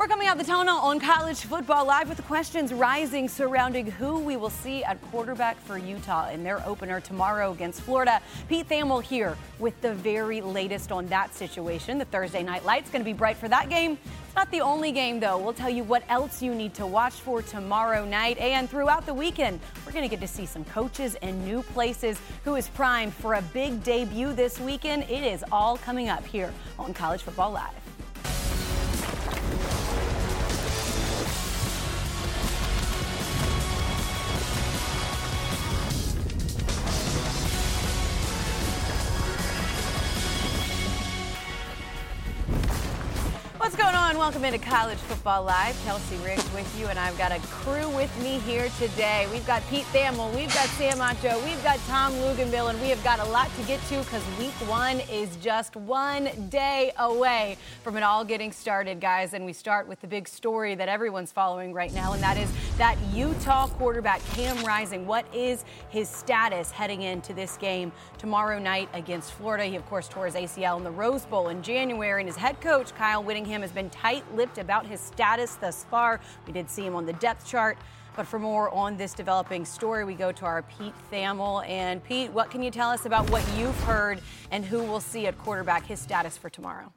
We're coming out the tunnel on college football live with the questions rising surrounding who we will see at quarterback for Utah in their opener tomorrow against Florida. Pete Thamel here with the very latest on that situation. The Thursday night light's going to be bright for that game. It's not the only game, though. We'll tell you what else you need to watch for tomorrow night and throughout the weekend. We're going to get to see some coaches and new places who is primed for a big debut this weekend. It is all coming up here on College Football Live. On? Welcome into College Football Live. Kelsey Riggs with you, and I've got a crew with me here today. We've got Pete Thamel, we've got Sam Acho, we've got Tom Luginbill, and we have got a lot to get to because week one is just one day away from it all getting started, guys. And we start with the big story that everyone's following right now, and that is that Utah quarterback, Cam Rising. What is his status heading into this game tomorrow night against Florida? He, of course, tore his ACL in the Rose Bowl in January, and his head coach, Kyle Whittingham, has been tight lipped about his status thus far. We did see him on the depth chart. But for more on this developing story, we go to our Pete Thamel. And Pete, what can you tell us about what you've heard and who we'll see at quarterback, his status for tomorrow?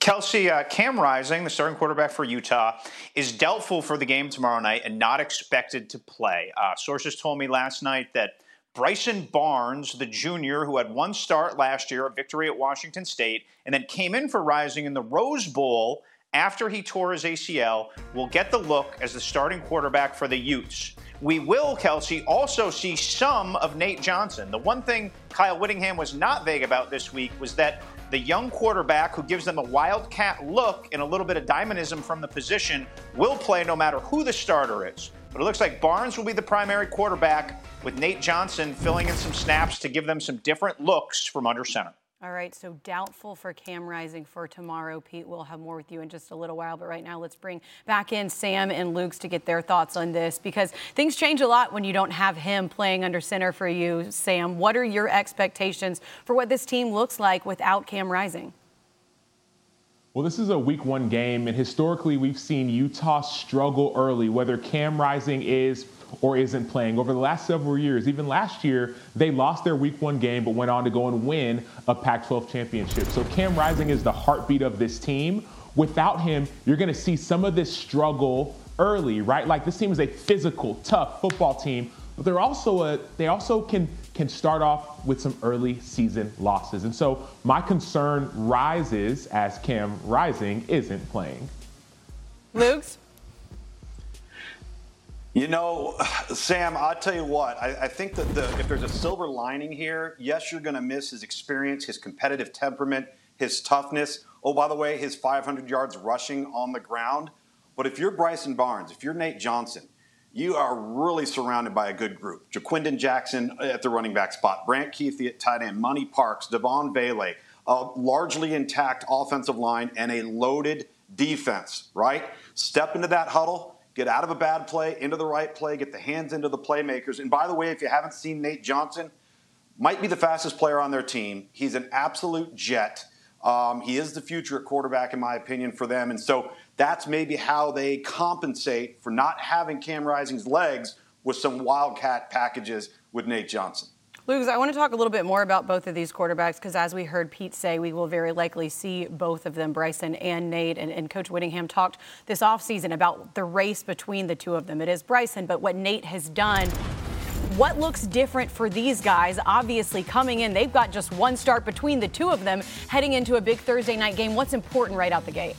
Kelsey, uh, Cam Rising, the starting quarterback for Utah, is doubtful for the game tomorrow night and not expected to play. Uh, sources told me last night that Bryson Barnes, the junior who had one start last year, a victory at Washington State, and then came in for Rising in the Rose Bowl after he tore his ACL, will get the look as the starting quarterback for the Utes. We will, Kelsey, also see some of Nate Johnson. The one thing Kyle Whittingham was not vague about this week was that the young quarterback who gives them a wildcat look and a little bit of dynamism from the position will play no matter who the starter is. But it looks like Barnes will be the primary quarterback with Nate Johnson filling in some snaps to give them some different looks from under center. All right, so doubtful for Cam Rising for tomorrow. Pete, we'll have more with you in just a little while, but right now let's bring back in Sam and Lugs to get their thoughts on this because things change a lot when you don't have him playing under center for you. Sam, what are your expectations for what this team looks like without Cam Rising? Well, this is a week one game, and historically, we've seen Utah struggle early, whether Cam Rising is or isn't playing. Over the last several years, even last year, they lost their week one game but went on to go and win a Pac 12 championship. So Cam Rising is the heartbeat of this team. Without him, you're going to see some of this struggle early, right? Like this team is a physical, tough football team, but they're also a they also can can start off with some early season losses. And so my concern rises as Cam Rising isn't playing. Lugs? You know, Sam, I'll tell you what, I, I think that the, if there's a silver lining here, yes, you're going to miss his experience, his competitive temperament, his toughness. Oh, by the way, his 500 yards rushing on the ground. But if you're Bryson Barnes, if you're Nate Johnson, you are really surrounded by a good group. Ja'Quinden Jackson at the running back spot, Brant Kuithe at tight end, Money Parks, Devaughn Vele, a largely intact offensive line, and a loaded defense, right? Step into that huddle, get out of a bad play, into the right play, get the hands into the playmakers. And by the way, if you haven't seen Nate Johnson, might be the fastest player on their team. He's an absolute jet. Um, he is the future at quarterback, in my opinion, for them. And so that's maybe how they compensate for not having Cam Rising's legs with some wildcat packages with Nate Johnson. Luke, I want to talk a little bit more about both of these quarterbacks because, as we heard Pete say, we will very likely see both of them, Bryson and Nate. And, and, Coach Whittingham talked this offseason about the race between the two of them. It is Bryson, but what Nate has done. What looks different for these guys? Obviously, coming in, they've got just one start between the two of them heading into a big Thursday night game. What's important right out the gate?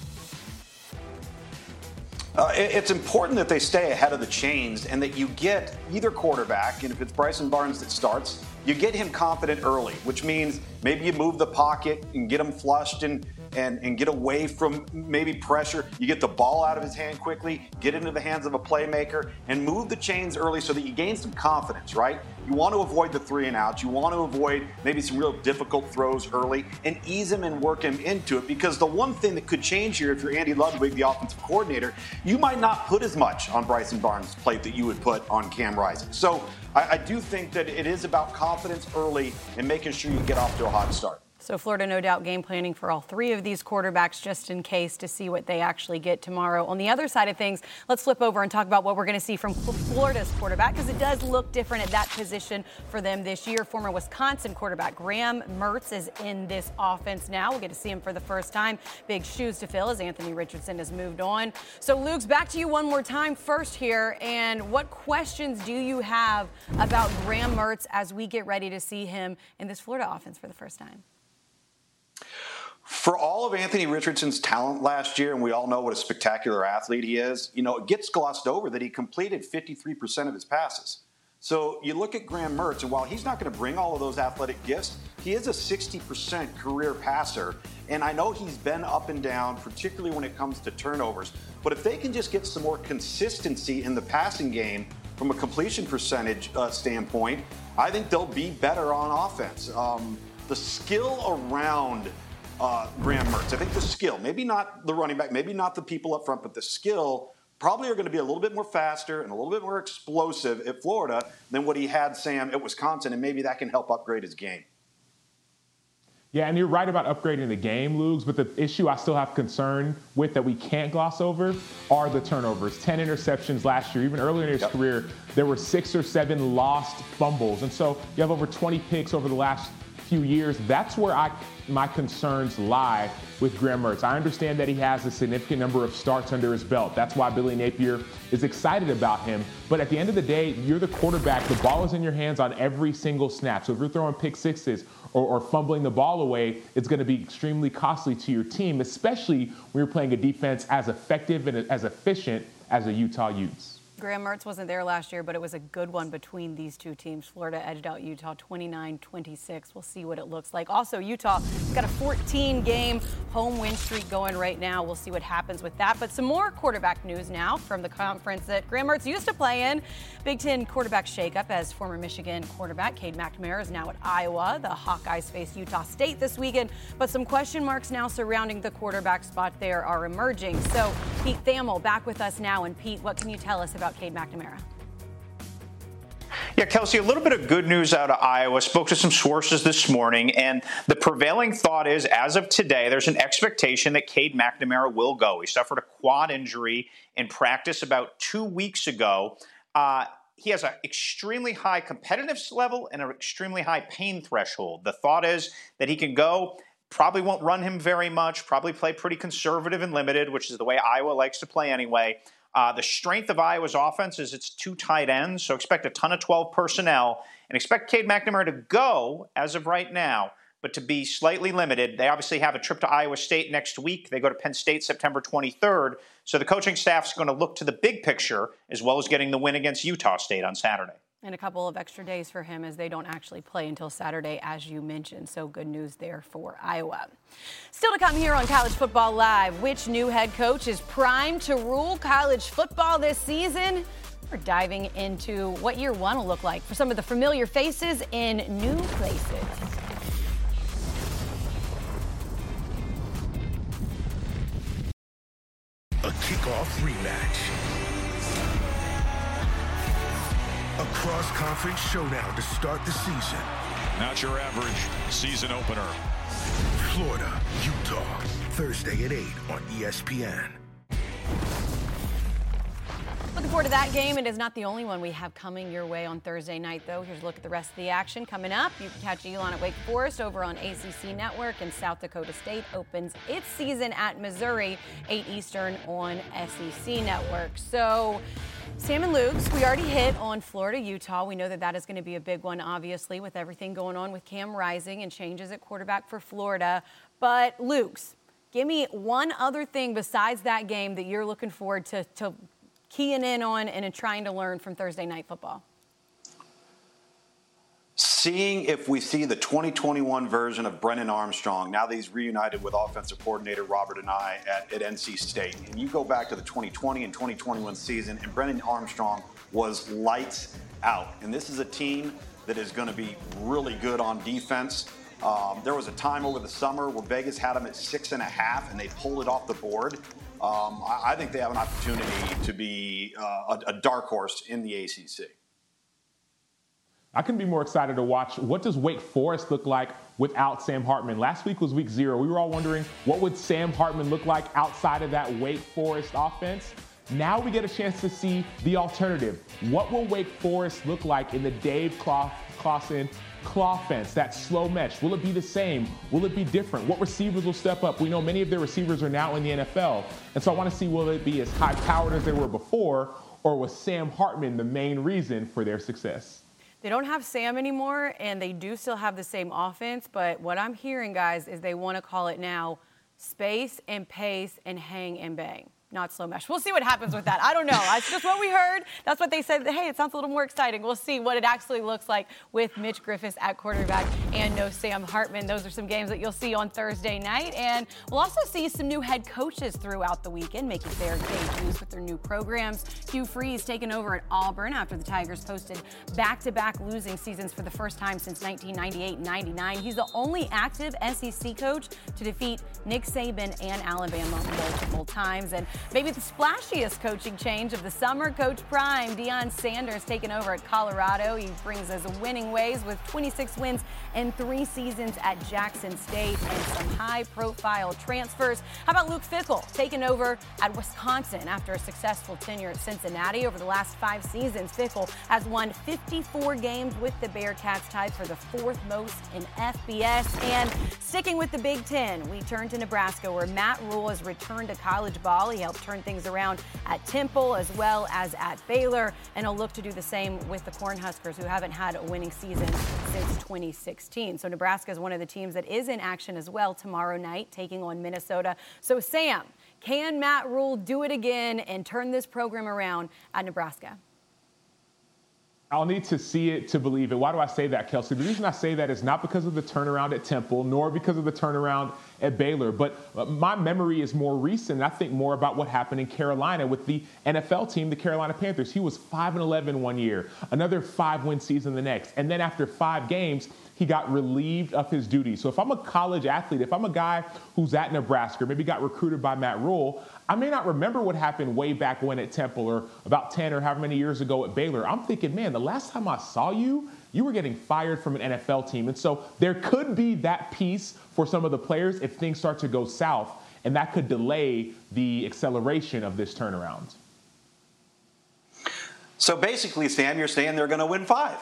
Uh, it's important that they stay ahead of the chains and that you get either quarterback, and if it's Bryson Barnes that starts, you get him confident early, which means maybe you move the pocket and get him flushed and and, and get away from maybe pressure. You get the ball out of his hand quickly, get into the hands of a playmaker, and move the chains early so that you gain some confidence, right? You want to avoid the three and outs. You want to avoid maybe some real difficult throws early and ease him and work him into it because the one thing that could change here if you're Andy Ludwig, the offensive coordinator, you might not put as much on Bryson Barnes' plate that you would put on Cam Rising. So I, I do think that it is about confidence early and making sure you get off to a hot start. So Florida, no doubt, game planning for all three of these quarterbacks just in case to see what they actually get tomorrow. On the other side of things, let's flip over and talk about what we're going to see from Florida's quarterback because it does look different at that position for them this year. Former Wisconsin quarterback Graham Mertz is in this offense now. We'll get to see him for the first time. Big shoes to fill as Anthony Richardson has moved on. So, Lugs back to you one more time first here. And what questions do you have about Graham Mertz as we get ready to see him in this Florida offense for the first time? For all of Anthony Richardson's talent last year, and we all know what a spectacular athlete he is, you know, it gets glossed over that he completed 53% of his passes. So you look at Graham Mertz, and while he's not going to bring all of those athletic gifts, he is a 60% career passer. And I know he's been up and down, particularly when it comes to turnovers. But if they can just get some more consistency in the passing game from a completion percentage uh, standpoint, I think they'll be better on offense. Um, the skill around uh, Graham Mertz, I think the skill, maybe not the running back, maybe not the people up front, but the skill probably are going to be a little bit more faster and a little bit more explosive at Florida than what he had, Sam, at Wisconsin, and maybe that can help upgrade his game. Yeah, and you're right about upgrading the game, Lugs, but the issue I still have concern with that we can't gloss over are the turnovers. 10 interceptions last year. Even earlier in his yep. career, there were six or seven lost fumbles. And so you have over 20 picks over the last few years. That's where I my concerns lie with Graham Mertz. I understand that he has a significant number of starts under his belt. That's why Billy Napier is excited about him. But at the end of the day, you're the quarterback. The ball is in your hands on every single snap. So if you're throwing pick sixes or, or fumbling the ball away, it's going to be extremely costly to your team, especially when you're playing a defense as effective and as efficient as the Utah Utes. Graham Mertz wasn't there last year, but it was a good one between these two teams. Florida edged out Utah 29 26. We'll see what it looks like. Also, Utah got a 14 game home win streak going right now. We'll see what happens with that. But some more quarterback news now from the conference that Graham Mertz used to play in. Big Ten quarterback shakeup as former Michigan quarterback Cade McNamara is now at Iowa. The Hawkeyes face Utah State this weekend, but some question marks now surrounding the quarterback spot there are emerging. So, Pete Thamel back with us now. And, Pete, what can you tell us about? About Cade McNamara. Yeah, Kelsey, a little bit of good news out of Iowa. Spoke to some sources this morning, and the prevailing thought is as of today, there's an expectation that Cade McNamara will go. He suffered a quad injury in practice about two weeks ago. Uh, he has an extremely high competitive level and an extremely high pain threshold. The thought is that he can go. Probably won't run him very much, probably play pretty conservative and limited, which is the way Iowa likes to play anyway. Uh, the strength of Iowa's offense is its two tight ends, so expect a ton of 12 personnel and expect Cade McNamara to go as of right now, but to be slightly limited. They obviously have a trip to Iowa State next week. They go to Penn State September 23rd, so the coaching staff is going to look to the big picture as well as getting the win against Utah State on Saturday and a couple of extra days for him as they don't actually play until Saturday, as you mentioned. So good news there for Iowa. Still to come here on College Football Live, which new head coach is primed to rule college football this season? We're diving into what year one will look like for some of the familiar faces in new places. A kickoff rematch A cross-conference showdown to start the season. Not your average season opener. Florida, Utah, Thursday at 8 on ESPN. Looking forward to that game. It is not the only one we have coming your way on Thursday night, though. Here's a look at the rest of the action coming up. You can catch Elon at Wake Forest over on ACC Network, and South Dakota State opens its season at Missouri, 8 Eastern on SEC Network. So, Sam and Lugs, we already hit on Florida, Utah. We know that that is going to be a big one, obviously, with everything going on with Cam Rising and changes at quarterback for Florida. But Lugs, give me one other thing besides that game that you're looking forward to, to keying in on and trying to learn from Thursday night football seeing if we see the 2021 version of Brennan Armstrong now that he's reunited with offensive coordinator Robert Anae at, at NC State. And you go back to the 2020 and 2021 season, and Brennan Armstrong was lights out. And this is a team that is going to be really good on defense. Um, there was a time over the summer where Vegas had them at six and a half, and they pulled it off the board. Um, I, I, think they have an opportunity to be uh, a, a dark horse in the ACC. I can be more excited to watch what does Wake Forest look like without Sam Hartman. Last week was week zero. We were all wondering what would Sam Hartman look like outside of that Wake Forest offense. Now we get a chance to see the alternative. What will Wake Forest look like in the Dave Clawson offense, that slow mesh? Will it be the same? Will it be different? What receivers will step up? We know many of their receivers are now in the NFL. And so I want to see will it be as high powered as they were before, or was Sam Hartman the main reason for their success? They don't have Sam anymore, and they do still have the same offense. But what I'm hearing, guys, is they want to call it now space and pace and hang and bang not slow mesh. We'll see what happens with that. I don't know. That's just what we heard. That's what they said. Hey, it sounds a little more exciting. We'll see what it actually looks like with Mitch Griffis at quarterback and no Sam Hartman. Those are some games that you'll see on Thursday night. And we'll also see some new head coaches throughout the weekend making their debuts with their new programs. Hugh Freeze taking over at Auburn after the Tigers posted back-to-back losing seasons for the first time since 1998-99. He's the only active SEC coach to defeat Nick Saban and Alabama multiple times. And Maybe the splashiest coaching change of the summer. Coach Prime, Deion Sanders, taking over at Colorado. He brings us winning ways with 26 wins in three seasons at Jackson State and some high profile transfers. How about Luke Fickell, taking over at Wisconsin after a successful tenure at Cincinnati? Over the last five seasons, Fickell has won 54 games with the Bearcats, tied for the fourth most in FBS. And sticking with the Big Ten, we turn to Nebraska, where Matt Rhule has returned to college ball. He helped turn things around at Temple as well as at Baylor, and he'll look to do the same with the Cornhuskers, who haven't had a winning season since 2016. So Nebraska is one of the teams that is in action as well tomorrow night, taking on Minnesota. So Sam, can Matt Rhule do it again and turn this program around at Nebraska? I'll need to see it to believe it. Why do I say that, Kelsey? The reason I say that is not because of the turnaround at Temple, nor because of the turnaround at Baylor, but uh, my memory is more recent. I think more about what happened in Carolina with the NFL team, the Carolina Panthers. He was 5 and 11 one year, another five win season the next. And then after five games, he got relieved of his duties. So if I'm a college athlete, if I'm a guy who's at Nebraska, maybe got recruited by Matt Rhule, I may not remember what happened way back when at Temple or about 10 or however many years ago at Baylor. I'm thinking, man, the last time I saw you, you were getting fired from an NFL team. And so there could be that piece for some of the players if things start to go south, and that could delay the acceleration of this turnaround. So basically, Sam, you're saying they're going to win five.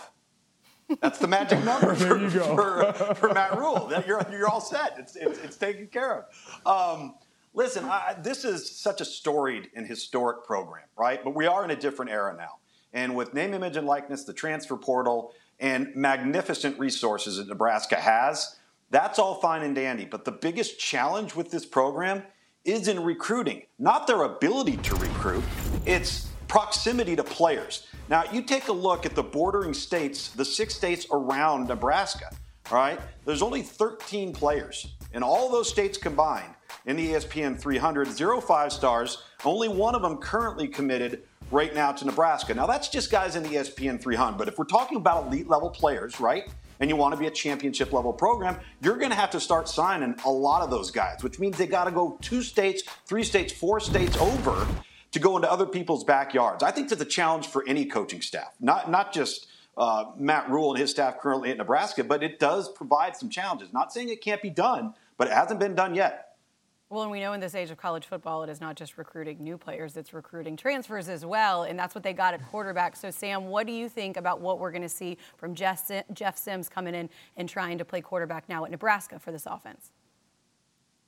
That's the magic number for, for, for, Matt Rhule. You're, you're all set. It's, it's, it's taken care of. Um, listen, I, this is such a storied and historic program, right? But we are in a different era now. And with name, image, and likeness, the transfer portal, and magnificent resources that Nebraska has, that's all fine and dandy. But the biggest challenge with this program is in recruiting, not their ability to recruit, it's proximity to players. Now, you take a look at the bordering states, the six states around Nebraska, all right? There's only 13 players in all those states combined in the ESPN 300, zero five stars, only one of them currently committed right now to Nebraska. Now, that's just guys in the ESPN 300, but if we're talking about elite level players, right? And you want to be a championship level program, you're going to have to start signing a lot of those guys, which means they got to go two states, three states, four states over to go into other people's backyards. I think that's a challenge for any coaching staff, not not just uh, Matt Rhule and his staff currently at Nebraska, but it does provide some challenges. Not saying it can't be done, but it hasn't been done yet. Well, and we know in this age of college football, it is not just recruiting new players, it's recruiting transfers as well. And that's what they got at quarterback. So, Sam, what do you think about what we're going to see from Jeff, Sims coming in and trying to play quarterback now at Nebraska for this offense?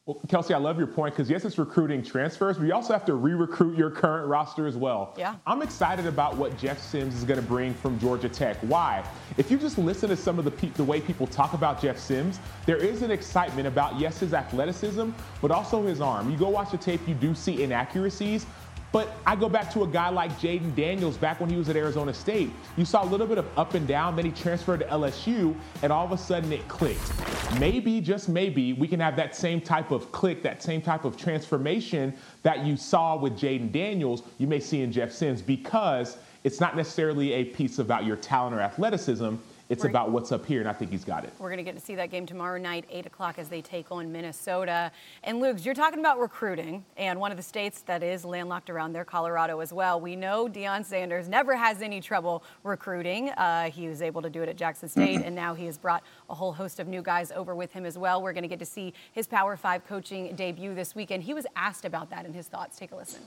Well, Kelsey, I love your point because yes, it's recruiting transfers, but you also have to re-recruit your current roster as well. Yeah. I'm excited about what Jeff Sims is going to bring from Georgia Tech. Why? If you just listen to some of the pe- the way people talk about Jeff Sims, there is an excitement about yes his athleticism, but also his arm. You go watch the tape, you do see inaccuracies, but I go back to a guy like Jayden Daniels back when he was at Arizona State. You saw a little bit of up and down, then he transferred to LSU, and all of a sudden it clicked. Maybe, just maybe, we can have that same type of click, that same type of transformation that you saw with Jayden Daniels, you may see in Jeff Sims because it's not necessarily a piece about your talent or athleticism. It's We're, about what's up here, and I think he's got it. We're going to get to see that game tomorrow night, 8 o'clock, as they take on Minnesota. And Luke, you're talking about recruiting, and one of the states that is landlocked around there, Colorado, as well. We know Deion Sanders never has any trouble recruiting. Uh, he was able to do it at Jackson State, and now he has brought a whole host of new guys over with him as well. We're going to get to see his Power Five coaching debut this weekend. He was asked about that in his thoughts. Take a listen.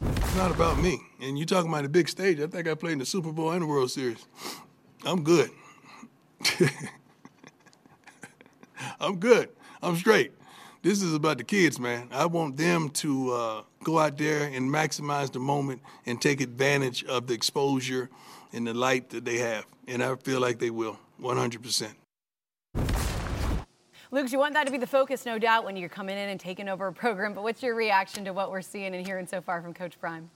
It's not about me. And you're talking about the big stage. I think I played in the Super Bowl and the World Series. I'm good. I'm good. I'm straight. This is about the kids, man. I want them to uh, go out there and maximize the moment and take advantage of the exposure and the light that they have. And I feel like they will, 100%. Luke, you want that to be the focus, no doubt, when you're coming in and taking over a program. But what's your reaction to what we're seeing and hearing so far from Coach Prime?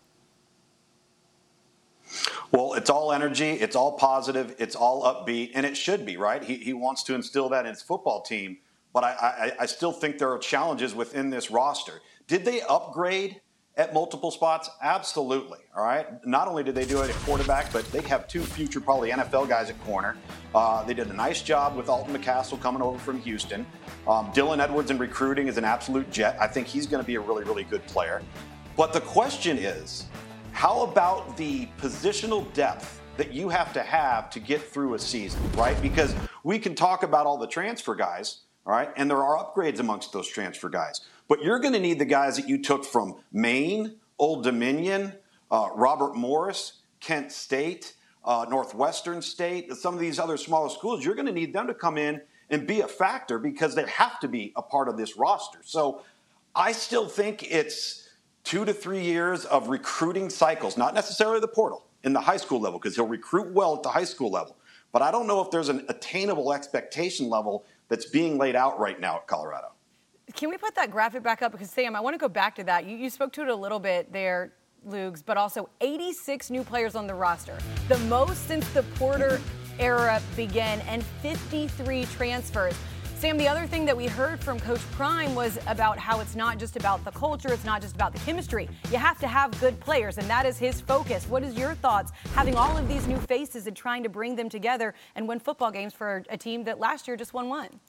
Well, it's all energy, it's all positive, it's all upbeat, and it should be, right? He, he wants to instill that in his football team, but I, I, I still think there are challenges within this roster. Did they upgrade at multiple spots? Absolutely. All right. Not only did they do it at quarterback, but they have two future probably NFL guys at corner. Uh, they did a nice job with Alton McCaskill coming over from Houston. Um, Dylan Edwards in recruiting is an absolute jet. I think he's going to be a really, really good player. But the question is, how about the positional depth that you have to have to get through a season, right? Because we can talk about all the transfer guys, all right, and there are upgrades amongst those transfer guys. But you're going to need the guys that you took from Maine, Old Dominion, uh, Robert Morris, Kent State, uh, Northwestern State, some of these other smaller schools. You're going to need them to come in and be a factor because they have to be a part of this roster. So I still think it's two to three years of recruiting cycles, not necessarily the portal in the high school level, because he'll recruit well at the high school level. But I don't know if there's an attainable expectation level that's being laid out right now at Colorado. Can we put that graphic back up? Because, Sam, I want to go back to that. You, you spoke to it a little bit there, Lugs, but also 86 new players on the roster, the most since the portal era began, and 53 transfers. Sam, the other thing that we heard from Coach Prime was about how it's not just about the culture, it's not just about the chemistry. You have to have good players, and that is his focus. What is your thoughts having all of these new faces and trying to bring them together and win football games for a team that last year just won one?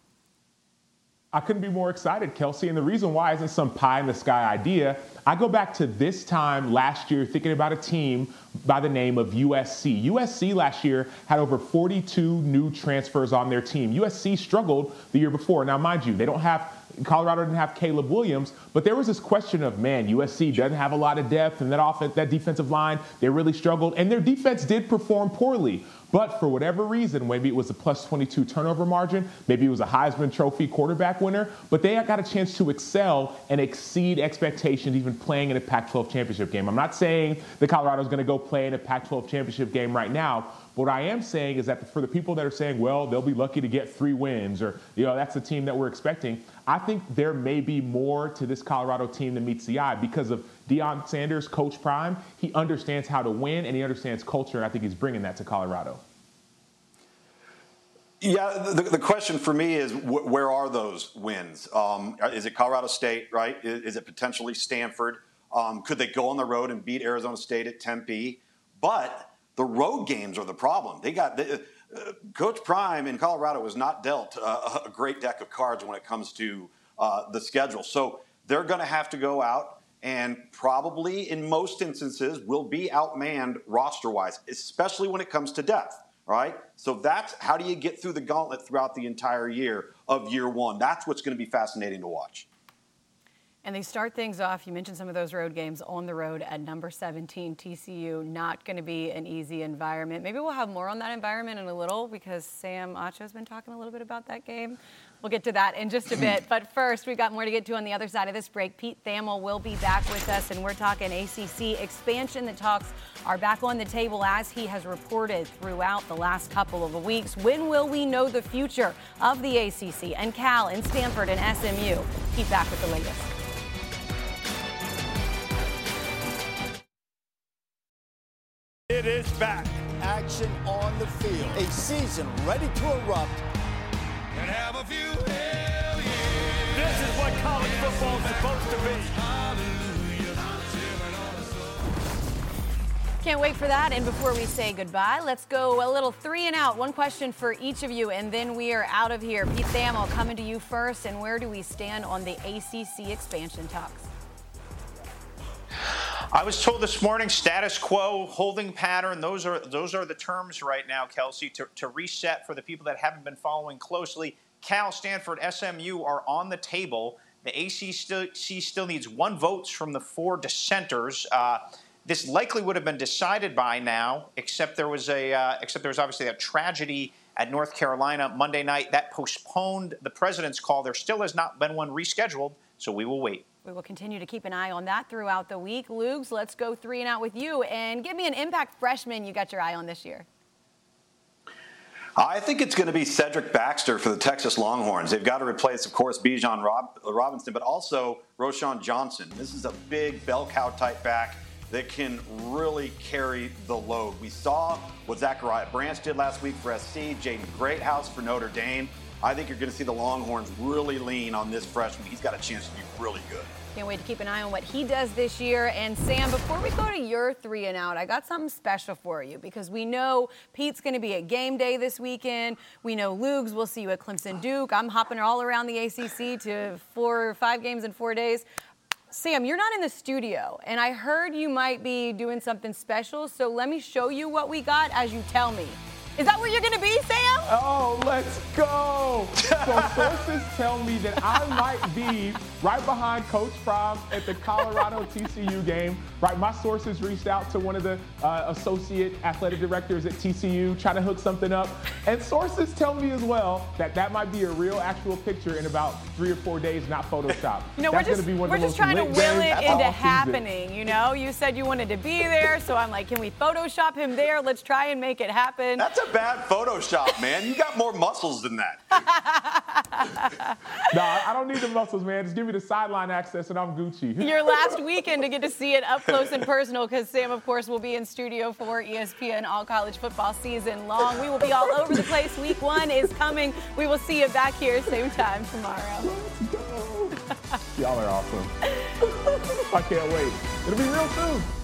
I couldn't be more excited, Kelsey. And the reason why isn't some pie in the sky idea. I go back to this time last year thinking about a team by the name of USC. USC last year had over 42 new transfers on their team. USC struggled the year before. Now, mind you, they don't have Colorado didn't have Caleb Williams, but there was this question of, man, USC doesn't have a lot of depth, and that offense, that defensive line, they really struggled, and their defense did perform poorly. But for whatever reason, maybe it was a plus 22 turnover margin, maybe it was a Heisman Trophy quarterback winner, but they got a chance to excel and exceed expectations even playing in a Pac 12 championship game. I'm not saying that is going to go play in a Pac 12 championship game right now, what I am saying is that for the people that are saying, well, they'll be lucky to get three wins or, you know, that's the team that we're expecting, I think there may be more to this Colorado team than meets the eye because of Deion Sanders, Coach Prime. He understands how to win and he understands culture, and I think he's bringing that to Colorado. Yeah, the, the question for me is wh- where are those wins? Um, is it Colorado State, right? Is, is it potentially Stanford? Um, could they go on the road and beat Arizona State at Tempe? But the road games are the problem. They got uh, Coach Prime in Colorado was not dealt uh, a great deck of cards when it comes to uh, the schedule. So they're going to have to go out and probably, in most instances, will be outmanned roster wise, especially when it comes to depth. Right? So that's how do you get through the gauntlet throughout the entire year of year one? That's what's going to be fascinating to watch. And they start things off, you mentioned some of those road games on the road at number 17, TCU. Not going to be an easy environment. Maybe we'll have more on that environment in a little because Sam Acho's been talking a little bit about that game. We'll get to that in just a bit. But first, we've got more to get to on the other side of this break. Pete Thamel will be back with us, and we're talking ACC expansion. The talks are back on the table as he has reported throughout the last couple of weeks. When will we know the future of the ACC and Cal and Stanford and SMU? Keep back with the latest. Back. Action on the field. A season ready to erupt. And have a few hell yeah. This is what college football is supposed to be. Can't wait for that. And before we say goodbye, let's go a little three and out. One question for each of you, and then we are out of here. Pete Thamel, coming to you first. And where do we stand on the ACC expansion talks? I was told this morning status quo, holding pattern. Those are those are the terms right now, Kelsey, to, to reset for the people that haven't been following closely. Cal, Stanford, SMU are on the table. The ACC still, needs one vote from the four dissenters. Uh, this likely would have been decided by now, except there was a uh, except there was obviously a tragedy at North Carolina Monday night that postponed the president's call. There still has not been one rescheduled, so we will wait. We will continue to keep an eye on that throughout the week. Lugs, let's go three and out with you and give me an impact freshman you got your eye on this year. I think it's going to be Cedric Baxter for the Texas Longhorns. They've got to replace, of course, Bijan Rob- Robinson, but also Roschon Johnson. This is a big bell cow type back that can really carry the load. We saw what Zachariah Branch did last week for SC, Jaden Greathouse for Notre Dame. I think you're going to see the Longhorns really lean on this freshman. He's got a chance to be really good. Can't wait to keep an eye on what he does this year. And Sam, before we go to your three and out, I got something special for you because we know Pete's going to be at game day this weekend. We know Lugs will see you at Clemson Duke. I'm hopping all around the ACC to four or five games in four days. Sam, you're not in the studio, and I heard you might be doing something special, so let me show you what we got as you tell me. Is that where you're going to be, Sam? Oh, let's go. So sources tell me that I might be right behind Coach Fromm at the Colorado TCU game. Right, my sources reached out to one of the uh, associate athletic directors at TCU trying to hook something up. And sources tell me as well that that might be a real actual picture in about three or four days, not Photoshop. You know, That's we're just, be we're just trying to will it into happening. You know, you said you wanted to be there, so I'm like, can we Photoshop him there? Let's try and make it happen. That's a bad Photoshop, man. You got more muscles than that. no, I don't need the muscles, man. Just give me the sideline access and I'm Gucci. Your last weekend to get to see it up close and personal because Sam, of course, will be in studio for ESPN all college football season long. We will be all over the place. Week one is coming. We will see you back here same time tomorrow. Y'all are awesome. I can't wait. It'll be real soon.